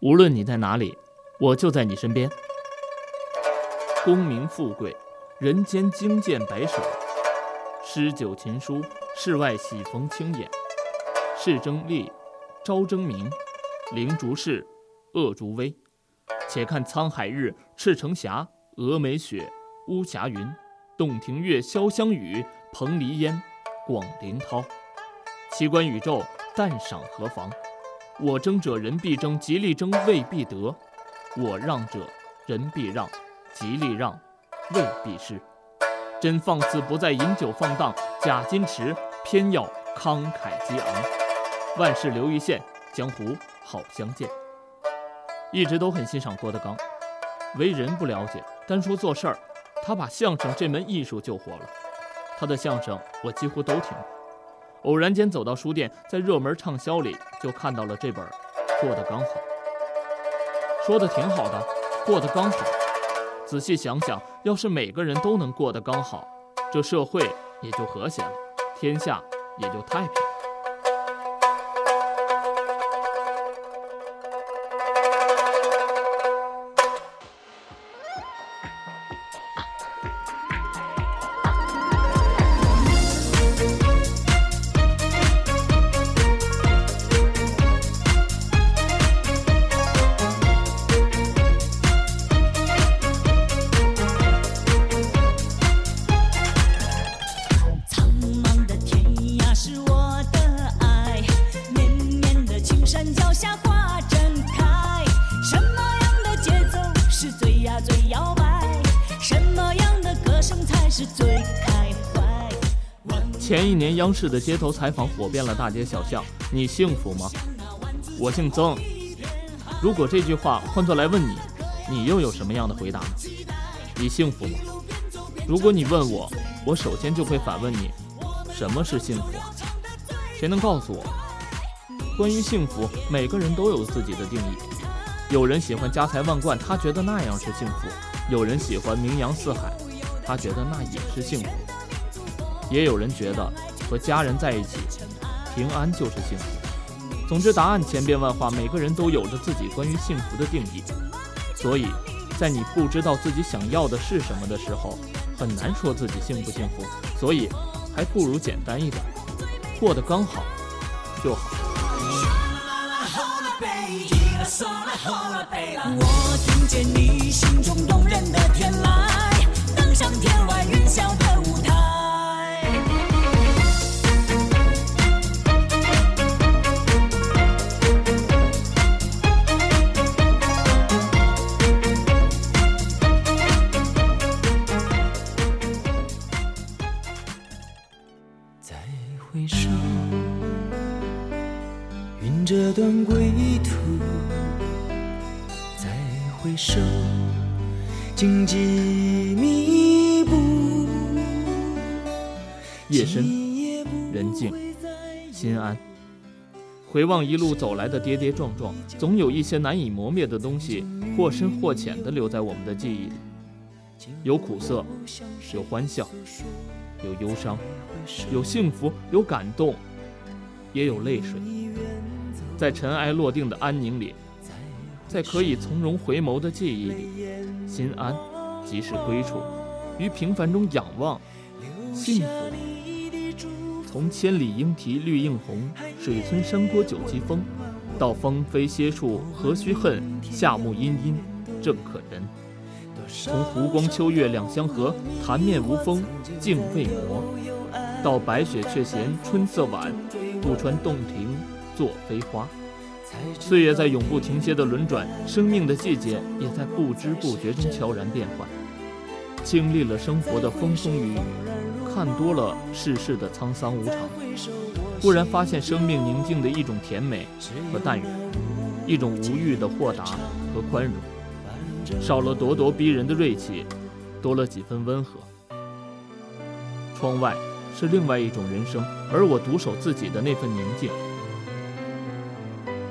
无论你在哪里，我就在你身边。功名富贵，人间惊见白首；诗酒琴书，世外喜逢青眼。势争利，朝争明，凌逐势，恶逐威。且看沧海日，赤城霞，峨眉雪，巫峡云，洞庭月，潇湘雨，蓬篱烟，广陵涛。奇观宇宙，淡赏何妨？我争者，人必争；极力争，未必得；我让者，人必让；极力让，未必失。真放肆不在饮酒放荡，假矜持偏要慷慨激昂。万事留一线，江湖好相见。一直都很欣赏郭德纲，为人不了解，单说做事儿，他把相声这门艺术救活了。他的相声我几乎都听过。偶然间走到书店，在热门畅销里就看到了这本《过得刚好》，说的挺好的，过得刚好。仔细想想，要是每个人都能过得刚好，这社会也就和谐了，天下也就太平。前一年央视的街头采访火遍了大街小巷，你幸福吗？我姓曾。如果这句话换作来问你，你又有什么样的回答呢？你幸福吗？如果你问我，我首先就会反问你，什么是幸福？谁能告诉我？关于幸福，每个人都有自己的定义。有人喜欢家财万贯，他觉得那样是幸福；有人喜欢名扬四海，他觉得那也是幸福。也有人觉得和家人在一起平安就是幸福。总之，答案千变万化，每个人都有着自己关于幸福的定义。所以，在你不知道自己想要的是什么的时候，很难说自己幸不幸福。所以，还不如简单一点，过得刚好就好。我听见你心中动人的天籁，登上天外云霄的舞台。这段归途，再回首，荆棘密布。夜深人静，心安。回望一路走来的跌跌撞撞，总有一些难以磨灭的东西，或深或浅的留在我们的记忆里。有苦涩，有欢笑，有忧伤，有幸福，有感动，也有泪水。在尘埃落定的安宁里，在可以从容回眸的记忆里，心安即是归处。于平凡中仰望幸福。从千里莺啼绿映红，水村山郭酒旗风，到芳菲歇处何须恨，夏木阴阴正可人。从湖光秋月两相和，潭面无风镜未磨，到白雪却嫌春色晚，渡川洞庭。作飞花，岁月在永不停歇的轮转，生命的季节也在不知不觉中悄然变换。经历了生活的风风雨雨，看多了世事的沧桑无常，忽然发现生命宁静的一种甜美和淡远，一种无欲的豁达和宽容，少了咄咄逼人的锐气，多了几分温和。窗外是另外一种人生，而我独守自己的那份宁静。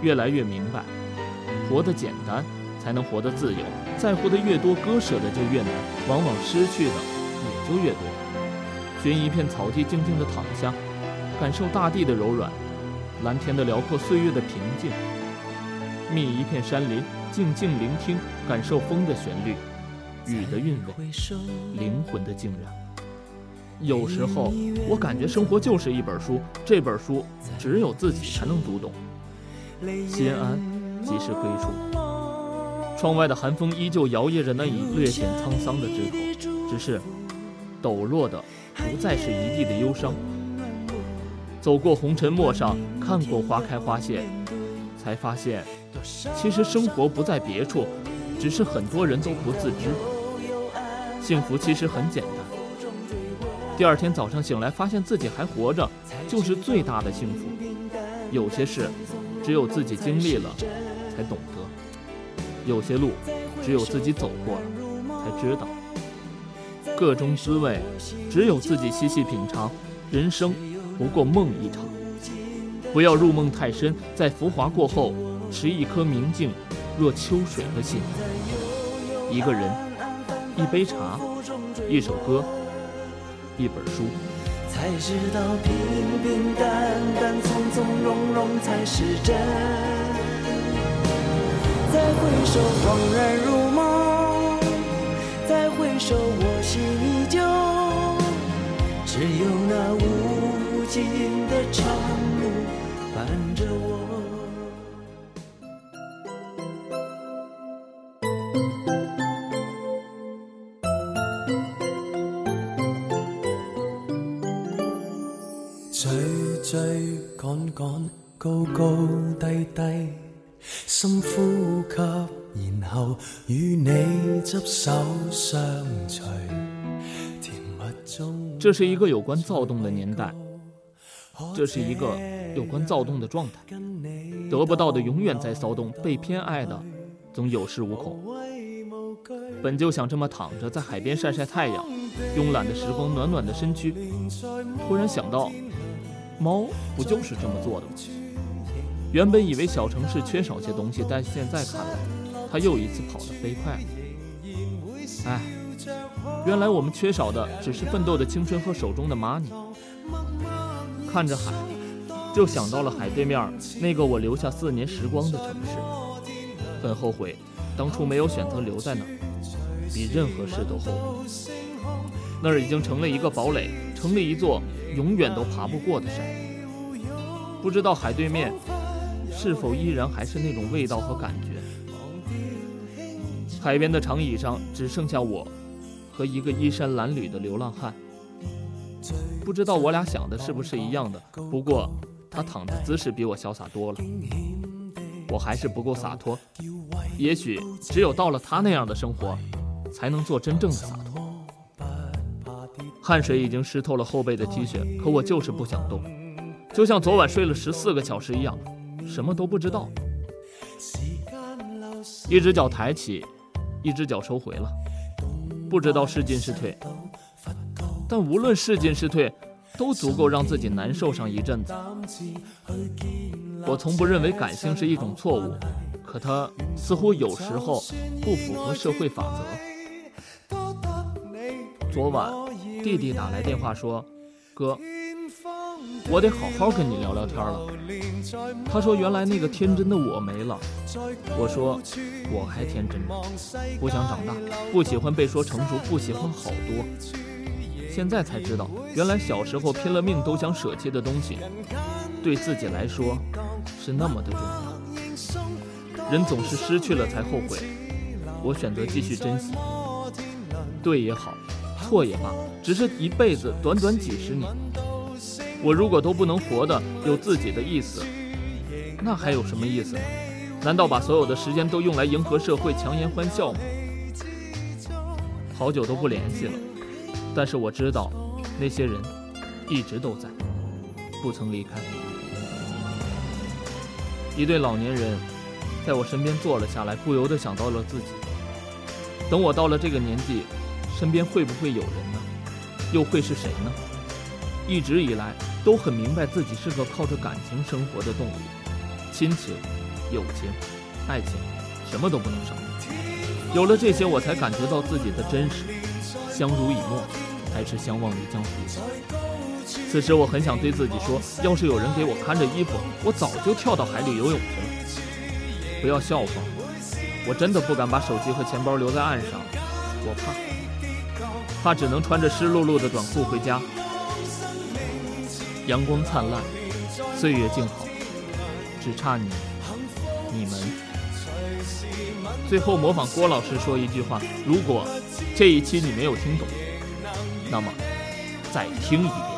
越来越明白，活得简单，才能活得自由。在乎的越多，割舍的就越难，往往失去的也就越多。寻一片草地，静静地躺下，感受大地的柔软，蓝天的辽阔，岁月的平静。觅一片山林，静静聆听，感受风的旋律，雨的韵味，灵魂的静然。有时候，我感觉生活就是一本书，这本书只有自己才能读懂。心安，即是归处。窗外的寒风依旧摇曳着那已略显沧桑的枝头，只是抖落的不再是一地的忧伤。走过红尘陌上，看过花开花谢，才发现，其实生活不在别处，只是很多人都不自知。幸福其实很简单。第二天早上醒来，发现自己还活着，就是最大的幸福。有些事，只有自己经历了，才懂得；有些路，只有自己走过了，才知道。各种滋味，只有自己细细品尝。人生不过梦一场，不要入梦太深，在浮华过后，持一颗明镜若秋水的心。一个人，一杯茶，一首歌。一本书，才知道平平淡淡、从从容容才是真。再回首，恍然如梦；再回首，我心依旧。只有那无尽的长路伴着我。高高低低，深呼吸，然后与你执手相随。这是一个有关躁动的年代，这是一个有关躁动的状态。得不到的永远在骚动，被偏爱的总有恃无恐。本就想这么躺着在海边晒晒太阳，慵懒的时光，暖暖的身躯。突然想到，猫不就是这么做的吗？原本以为小城市缺少些东西，但现在看来，它又一次跑得飞快了。哎，原来我们缺少的只是奋斗的青春和手中的 money。看着海，就想到了海对面那个我留下四年时光的城市，很后悔当初没有选择留在那儿，比任何事都后悔。那儿已经成了一个堡垒，成了一座永远都爬不过的山。不知道海对面。是否依然还是那种味道和感觉？海边的长椅上只剩下我，和一个衣衫褴褛的流浪汉。不知道我俩想的是不是一样的？不过他躺的姿势比我潇洒多了。我还是不够洒脱。也许只有到了他那样的生活，才能做真正的洒脱。汗水已经湿透了后背的 T 恤，可我就是不想动，就像昨晚睡了十四个小时一样。什么都不知道，一只脚抬起，一只脚收回了，不知道是进是退。但无论是进是退，都足够让自己难受上一阵子。我从不认为感性是一种错误，可它似乎有时候不符合社会法则。昨晚，弟弟打来电话说：“哥。”我得好好跟你聊聊天了。他说：“原来那个天真的我没了。”我说：“我还天真，不想长大，不喜欢被说成熟，不喜欢好多。现在才知道，原来小时候拼了命都想舍弃的东西，对自己来说是那么的重要。人总是失去了才后悔，我选择继续珍惜。对也好，错也罢，只是一辈子，短短几十年。”我如果都不能活的有自己的意思，那还有什么意思呢？难道把所有的时间都用来迎合社会、强颜欢笑吗？好久都不联系了，但是我知道，那些人一直都在，不曾离开。一对老年人在我身边坐了下来，不由得想到了自己。等我到了这个年纪，身边会不会有人呢？又会是谁呢？一直以来。都很明白自己是个靠着感情生活的动物，亲情、友情、爱情，什么都不能少。有了这些，我才感觉到自己的真实。相濡以沫，还是相忘于江湖。此时，我很想对自己说：要是有人给我看着衣服，我早就跳到海里游泳去了。不要笑话我，我真的不敢把手机和钱包留在岸上，我怕，他只能穿着湿漉漉的短裤回家。阳光灿烂，岁月静好，只差你，你们。最后模仿郭老师说一句话：如果这一期你没有听懂，那么再听一遍。